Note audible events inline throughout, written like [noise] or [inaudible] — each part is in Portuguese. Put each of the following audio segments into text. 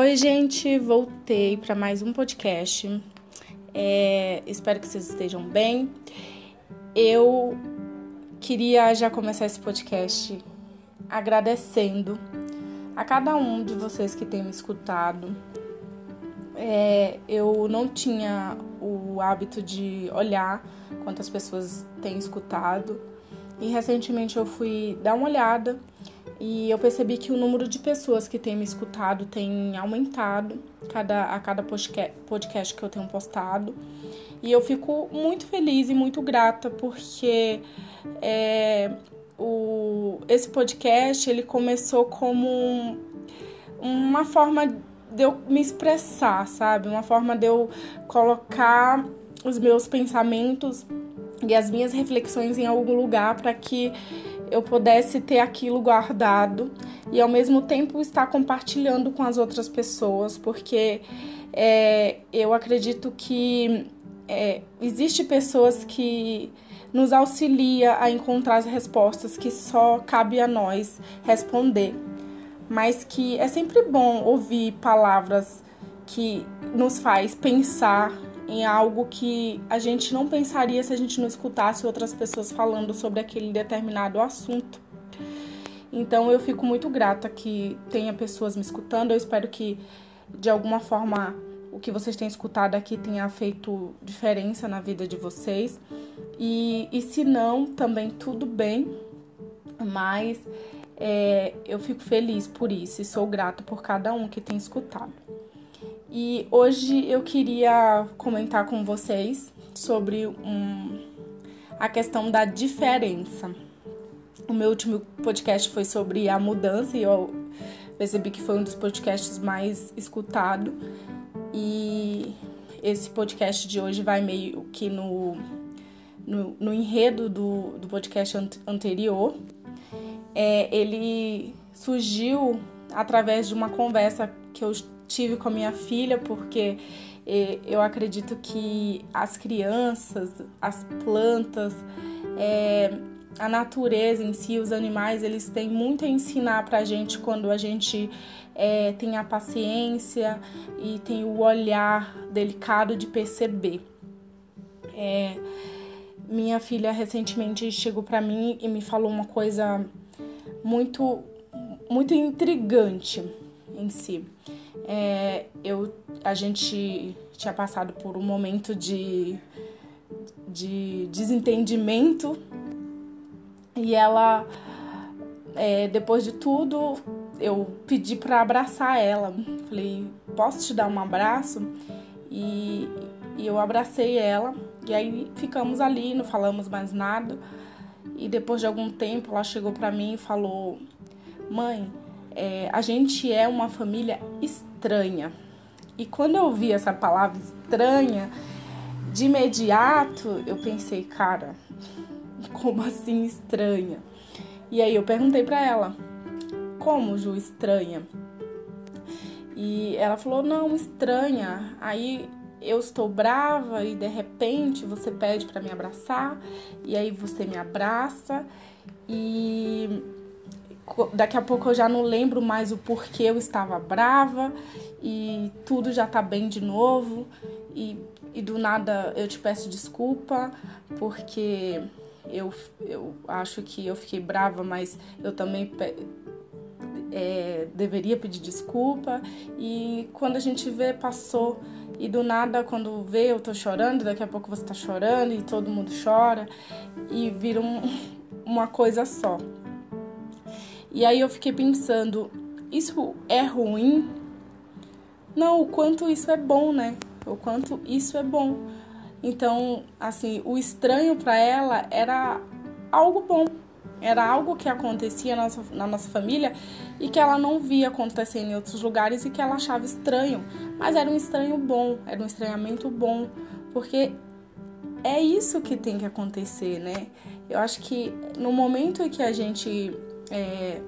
Oi, gente, voltei para mais um podcast. É, espero que vocês estejam bem. Eu queria já começar esse podcast agradecendo a cada um de vocês que tem me escutado. É, eu não tinha o hábito de olhar quantas pessoas têm escutado e recentemente eu fui dar uma olhada e eu percebi que o número de pessoas que têm me escutado tem aumentado cada, a cada podcast que eu tenho postado. E eu fico muito feliz e muito grata porque é, o, esse podcast ele começou como uma forma de eu me expressar, sabe? Uma forma de eu colocar os meus pensamentos e as minhas reflexões em algum lugar para que eu pudesse ter aquilo guardado e ao mesmo tempo estar compartilhando com as outras pessoas, porque é, eu acredito que é, existe pessoas que nos auxilia a encontrar as respostas que só cabe a nós responder, mas que é sempre bom ouvir palavras que nos faz pensar em algo que a gente não pensaria se a gente não escutasse outras pessoas falando sobre aquele determinado assunto. Então eu fico muito grata que tenha pessoas me escutando. Eu espero que de alguma forma o que vocês têm escutado aqui tenha feito diferença na vida de vocês. E, e se não, também tudo bem. Mas é, eu fico feliz por isso e sou grata por cada um que tem escutado. E hoje eu queria comentar com vocês sobre um, a questão da diferença. O meu último podcast foi sobre a mudança e eu percebi que foi um dos podcasts mais escutado. E esse podcast de hoje vai meio que no, no, no enredo do, do podcast anterior. É, ele surgiu através de uma conversa que eu tive com a minha filha, porque eh, eu acredito que as crianças, as plantas, é, a natureza em si, os animais, eles têm muito a ensinar pra gente quando a gente é, tem a paciência e tem o olhar delicado de perceber. É, minha filha recentemente chegou para mim e me falou uma coisa muito muito intrigante em si é, eu, a gente tinha passado por um momento de, de desentendimento e ela, é, depois de tudo, eu pedi para abraçar ela. Falei, posso te dar um abraço? E, e eu abracei ela e aí ficamos ali, não falamos mais nada. E depois de algum tempo ela chegou para mim e falou: Mãe, é, a gente é uma família estranha. E quando eu ouvi essa palavra estranha, de imediato eu pensei, cara, como assim estranha? E aí eu perguntei para ela, como Ju estranha? E ela falou, não, estranha. Aí eu estou brava e de repente você pede para me abraçar e aí você me abraça e daqui a pouco eu já não lembro mais o porquê eu estava brava e tudo já tá bem de novo. E, e do nada eu te peço desculpa porque eu, eu acho que eu fiquei brava, mas eu também é, deveria pedir desculpa. E quando a gente vê passou. E do nada quando vê eu tô chorando, daqui a pouco você tá chorando e todo mundo chora. E vira um, [laughs] uma coisa só. E aí eu fiquei pensando, isso é ruim? Não, o quanto isso é bom, né? O quanto isso é bom. Então, assim, o estranho para ela era algo bom. Era algo que acontecia na nossa, na nossa família e que ela não via acontecer em outros lugares e que ela achava estranho. Mas era um estranho bom, era um estranhamento bom, porque é isso que tem que acontecer, né? Eu acho que no momento em que a gente é,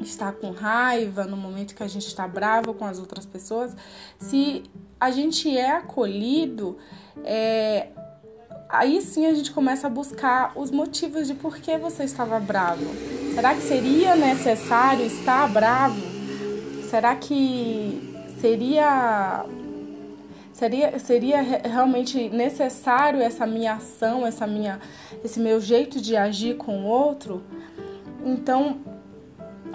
está com raiva, no momento que a gente está bravo com as outras pessoas, se a gente é acolhido, é, aí sim a gente começa a buscar os motivos de por que você estava bravo. Será que seria necessário estar bravo? Será que seria seria seria realmente necessário essa minha ação, essa minha esse meu jeito de agir com o outro? Então,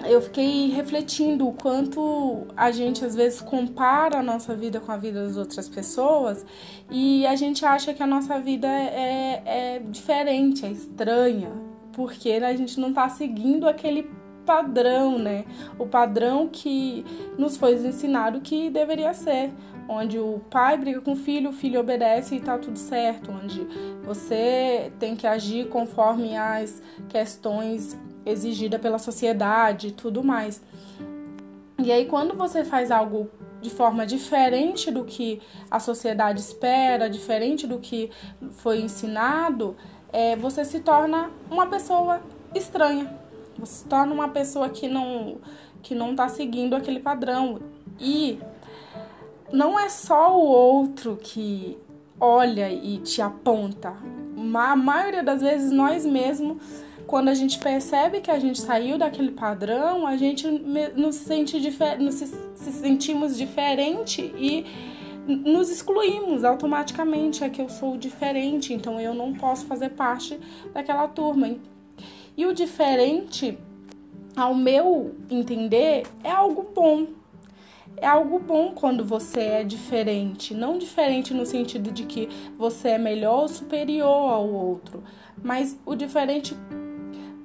eu fiquei refletindo o quanto a gente às vezes compara a nossa vida com a vida das outras pessoas e a gente acha que a nossa vida é, é diferente, é estranha, porque a gente não está seguindo aquele padrão, né? O padrão que nos foi ensinado que deveria ser, onde o pai briga com o filho, o filho obedece e tá tudo certo, onde você tem que agir conforme as questões exigida pela sociedade e tudo mais. E aí, quando você faz algo de forma diferente do que a sociedade espera, diferente do que foi ensinado, é, você se torna uma pessoa estranha. Você se torna uma pessoa que não que não está seguindo aquele padrão. E não é só o outro que olha e te aponta. A maioria das vezes nós mesmos quando a gente percebe que a gente saiu daquele padrão, a gente nos sente nos se, se sentimos diferente e nos excluímos automaticamente. É que eu sou diferente, então eu não posso fazer parte daquela turma. E o diferente, ao meu entender, é algo bom. É algo bom quando você é diferente, não diferente no sentido de que você é melhor ou superior ao outro, mas o diferente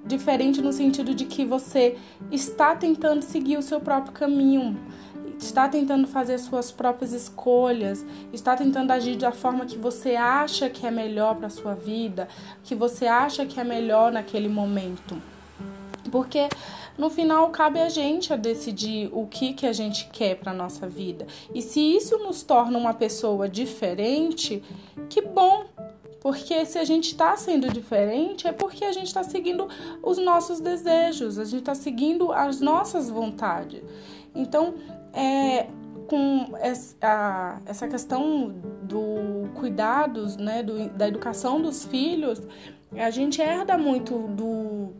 diferente no sentido de que você está tentando seguir o seu próprio caminho, está tentando fazer suas próprias escolhas, está tentando agir da forma que você acha que é melhor para sua vida, que você acha que é melhor naquele momento. Porque no final cabe a gente a decidir o que que a gente quer para nossa vida. E se isso nos torna uma pessoa diferente, que bom, porque se a gente está sendo diferente, é porque a gente está seguindo os nossos desejos, a gente está seguindo as nossas vontades. Então, é, com essa, essa questão do cuidados, né, do, da educação dos filhos, a gente herda muito do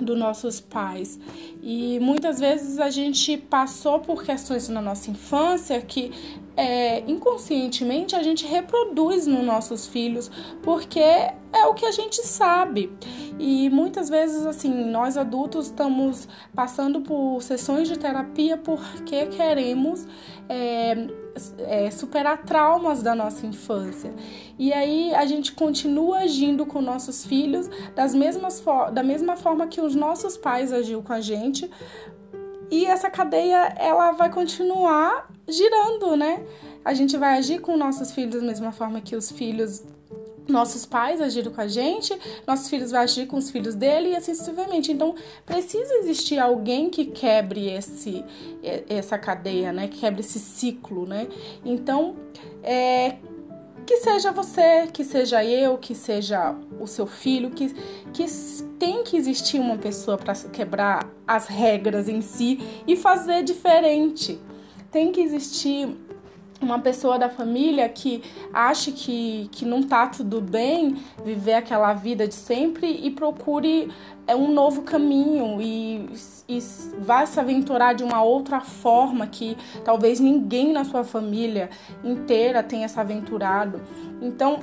dos nossos pais. E muitas vezes a gente passou por questões na nossa infância que é, inconscientemente a gente reproduz nos nossos filhos, porque é o que a gente sabe. E muitas vezes, assim, nós adultos estamos passando por sessões de terapia porque queremos é, é, superar traumas da nossa infância. E aí a gente continua agindo com nossos filhos das mesmas da mesma forma que os nossos pais agiu com a gente. E essa cadeia ela vai continuar girando, né? A gente vai agir com nossos filhos da mesma forma que os filhos nossos pais agiram com a gente, nossos filhos vão agir com os filhos dele e assim sucessivamente. Então, precisa existir alguém que quebre esse, essa cadeia, né? Que quebre esse ciclo, né? Então, é, que seja você, que seja eu, que seja o seu filho, que, que tem que existir uma pessoa para quebrar as regras em si e fazer diferente. Tem que existir uma pessoa da família que ache que, que não tá tudo bem viver aquela vida de sempre e procure é, um novo caminho e, e vá se aventurar de uma outra forma que talvez ninguém na sua família inteira tenha se aventurado. Então,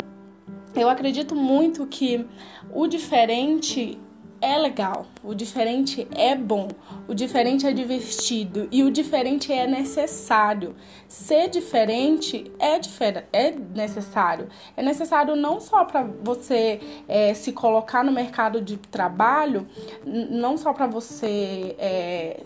eu acredito muito que o diferente é legal, o diferente é bom, o diferente é divertido e o diferente é necessário. Ser diferente é, difer é necessário. É necessário não só para você é, se colocar no mercado de trabalho, não só para você. É,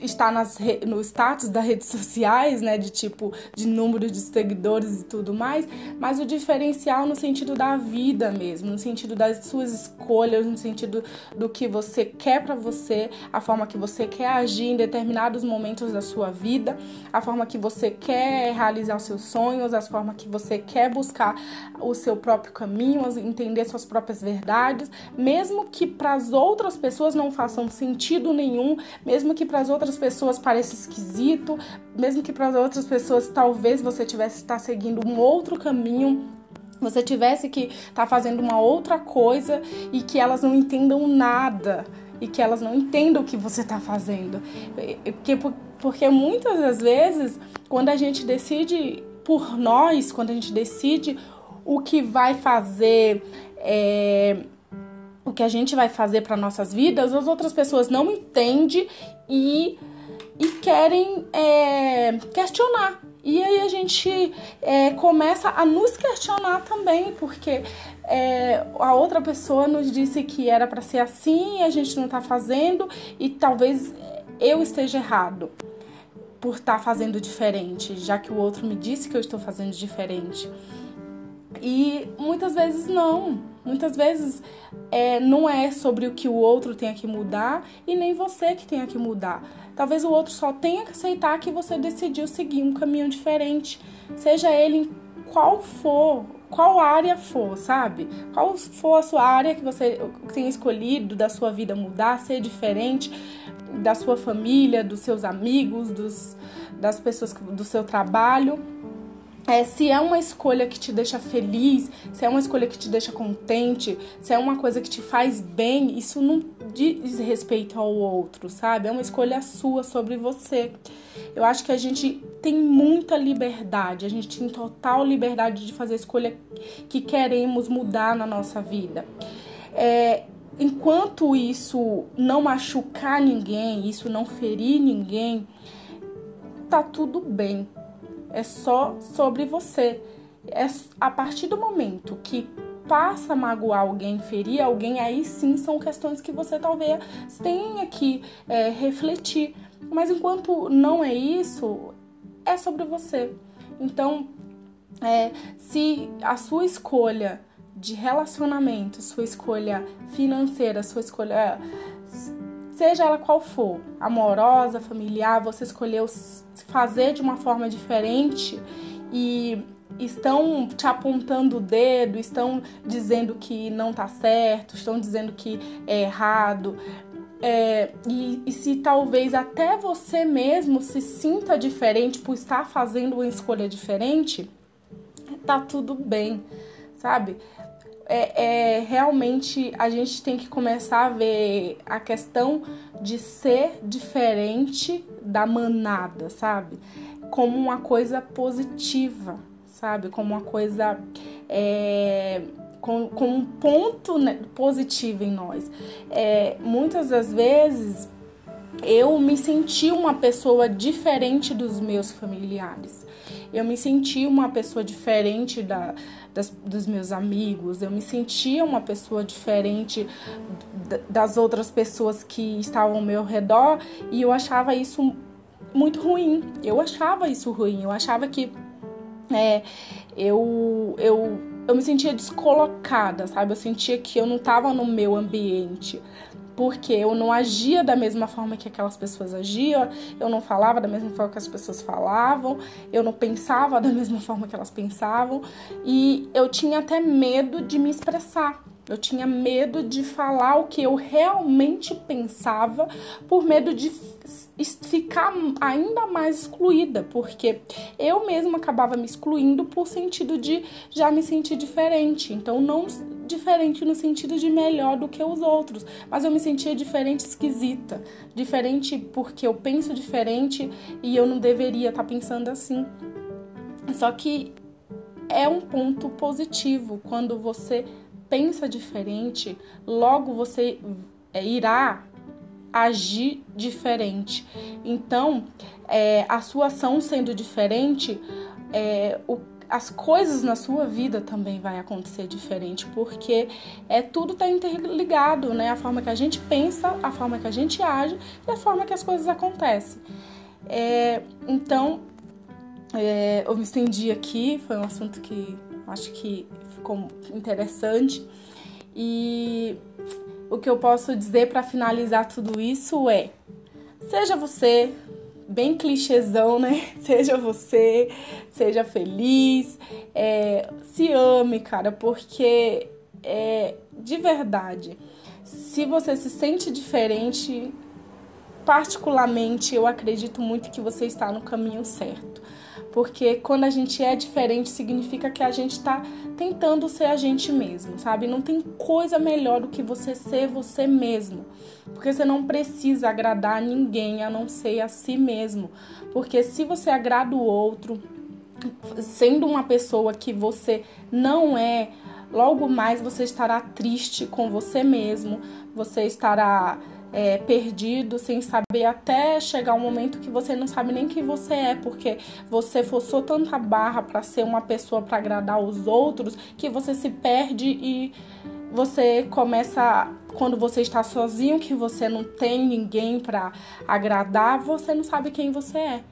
está nas, no status das redes sociais, né, de tipo de número de seguidores e tudo mais, mas o diferencial no sentido da vida mesmo, no sentido das suas escolhas, no sentido do que você quer para você, a forma que você quer agir em determinados momentos da sua vida, a forma que você quer realizar os seus sonhos, a forma que você quer buscar o seu próprio caminho, entender suas próprias verdades, mesmo que para as outras pessoas não façam sentido nenhum, mesmo que para as outras pessoas pareça esquisito, mesmo que para as outras pessoas talvez você tivesse estar seguindo um outro caminho, você tivesse que estar tá fazendo uma outra coisa e que elas não entendam nada. e que elas não entendam o que você está fazendo. Porque, porque muitas das vezes, quando a gente decide por nós, quando a gente decide o que vai fazer. É, o que a gente vai fazer para nossas vidas, as outras pessoas não entendem e, e querem é, questionar. E aí a gente é, começa a nos questionar também, porque é, a outra pessoa nos disse que era para ser assim e a gente não está fazendo e talvez eu esteja errado por estar tá fazendo diferente, já que o outro me disse que eu estou fazendo diferente. E muitas vezes não. Muitas vezes é, não é sobre o que o outro tenha que mudar e nem você que tenha que mudar. Talvez o outro só tenha que aceitar que você decidiu seguir um caminho diferente, seja ele em qual for, qual área for, sabe? Qual for a sua área que você tenha escolhido da sua vida mudar, ser diferente da sua família, dos seus amigos, dos, das pessoas do seu trabalho é, se é uma escolha que te deixa feliz, se é uma escolha que te deixa contente, se é uma coisa que te faz bem, isso não diz respeito ao outro, sabe? É uma escolha sua sobre você. Eu acho que a gente tem muita liberdade, a gente tem total liberdade de fazer a escolha que queremos mudar na nossa vida. É, enquanto isso não machucar ninguém, isso não ferir ninguém, tá tudo bem é só sobre você. É a partir do momento que passa a magoar alguém, ferir alguém, aí sim são questões que você talvez tenha que é, refletir. Mas enquanto não é isso, é sobre você. Então, é, se a sua escolha de relacionamento, sua escolha financeira, sua escolha seja ela qual for, amorosa, familiar, você escolheu fazer de uma forma diferente e estão te apontando o dedo, estão dizendo que não tá certo, estão dizendo que é errado. É, e, e se talvez até você mesmo se sinta diferente por estar fazendo uma escolha diferente, tá tudo bem, sabe? É, é, realmente a gente tem que começar a ver a questão de ser diferente da manada, sabe? Como uma coisa positiva, sabe? Como uma coisa. É, com, com um ponto né, positivo em nós. É, muitas das vezes eu me senti uma pessoa diferente dos meus familiares. Eu me senti uma pessoa diferente da, das, dos meus amigos, eu me sentia uma pessoa diferente das outras pessoas que estavam ao meu redor e eu achava isso muito ruim. Eu achava isso ruim, eu achava que é, eu, eu, eu me sentia descolocada, sabe? Eu sentia que eu não estava no meu ambiente porque eu não agia da mesma forma que aquelas pessoas agiam, eu não falava da mesma forma que as pessoas falavam, eu não pensava da [laughs] mesma forma que elas pensavam e eu tinha até medo de me expressar. Eu tinha medo de falar o que eu realmente pensava, por medo de ficar ainda mais excluída, porque eu mesma acabava me excluindo por sentido de já me sentir diferente. Então, não diferente no sentido de melhor do que os outros, mas eu me sentia diferente, esquisita. Diferente porque eu penso diferente e eu não deveria estar tá pensando assim. Só que é um ponto positivo quando você pensa diferente, logo você é, irá agir diferente. Então, é, a sua ação sendo diferente, é, o, as coisas na sua vida também vai acontecer diferente, porque é tudo está interligado, né? A forma que a gente pensa, a forma que a gente age e a forma que as coisas acontecem. É, então, é, eu me estendi aqui, foi um assunto que acho que ficou interessante. E o que eu posso dizer para finalizar tudo isso é: seja você, bem clichêzão, né? [laughs] Seja você, seja feliz, é, se ame, cara, porque é de verdade. Se você se sente diferente, particularmente, eu acredito muito que você está no caminho certo. Porque quando a gente é diferente, significa que a gente está tentando ser a gente mesmo, sabe? Não tem coisa melhor do que você ser você mesmo. Porque você não precisa agradar ninguém a não ser a si mesmo. Porque se você agrada o outro, sendo uma pessoa que você não é, logo mais você estará triste com você mesmo, você estará é, perdido, sem saber até chegar um momento que você não sabe nem quem você é, porque você forçou tanta barra para ser uma pessoa para agradar os outros que você se perde e você começa quando você está sozinho, que você não tem ninguém para agradar, você não sabe quem você é.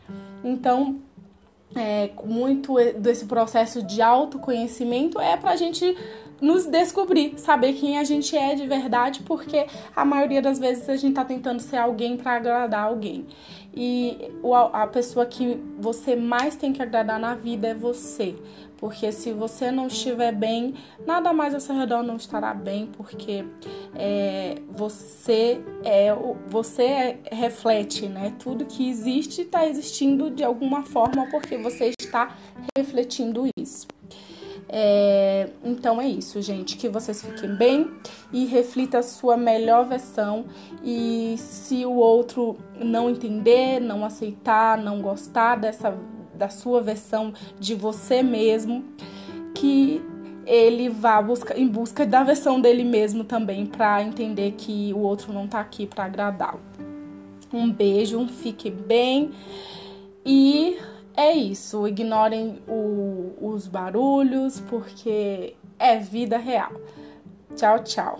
Então, é, muito desse processo de autoconhecimento é para gente nos descobrir, saber quem a gente é de verdade, porque a maioria das vezes a gente está tentando ser alguém para agradar alguém. E a pessoa que você mais tem que agradar na vida é você. Porque se você não estiver bem, nada mais ao seu redor não estará bem, porque é, você é você é, reflete, né? Tudo que existe está existindo de alguma forma porque você está refletindo isso. É, então é isso, gente. Que vocês fiquem bem e reflita a sua melhor versão. E se o outro não entender, não aceitar, não gostar dessa da sua versão de você mesmo, que ele vá busca, em busca da versão dele mesmo também para entender que o outro não tá aqui para agradá-lo. Um beijo, fique bem e é isso, ignorem o, os barulhos, porque é vida real. Tchau, tchau.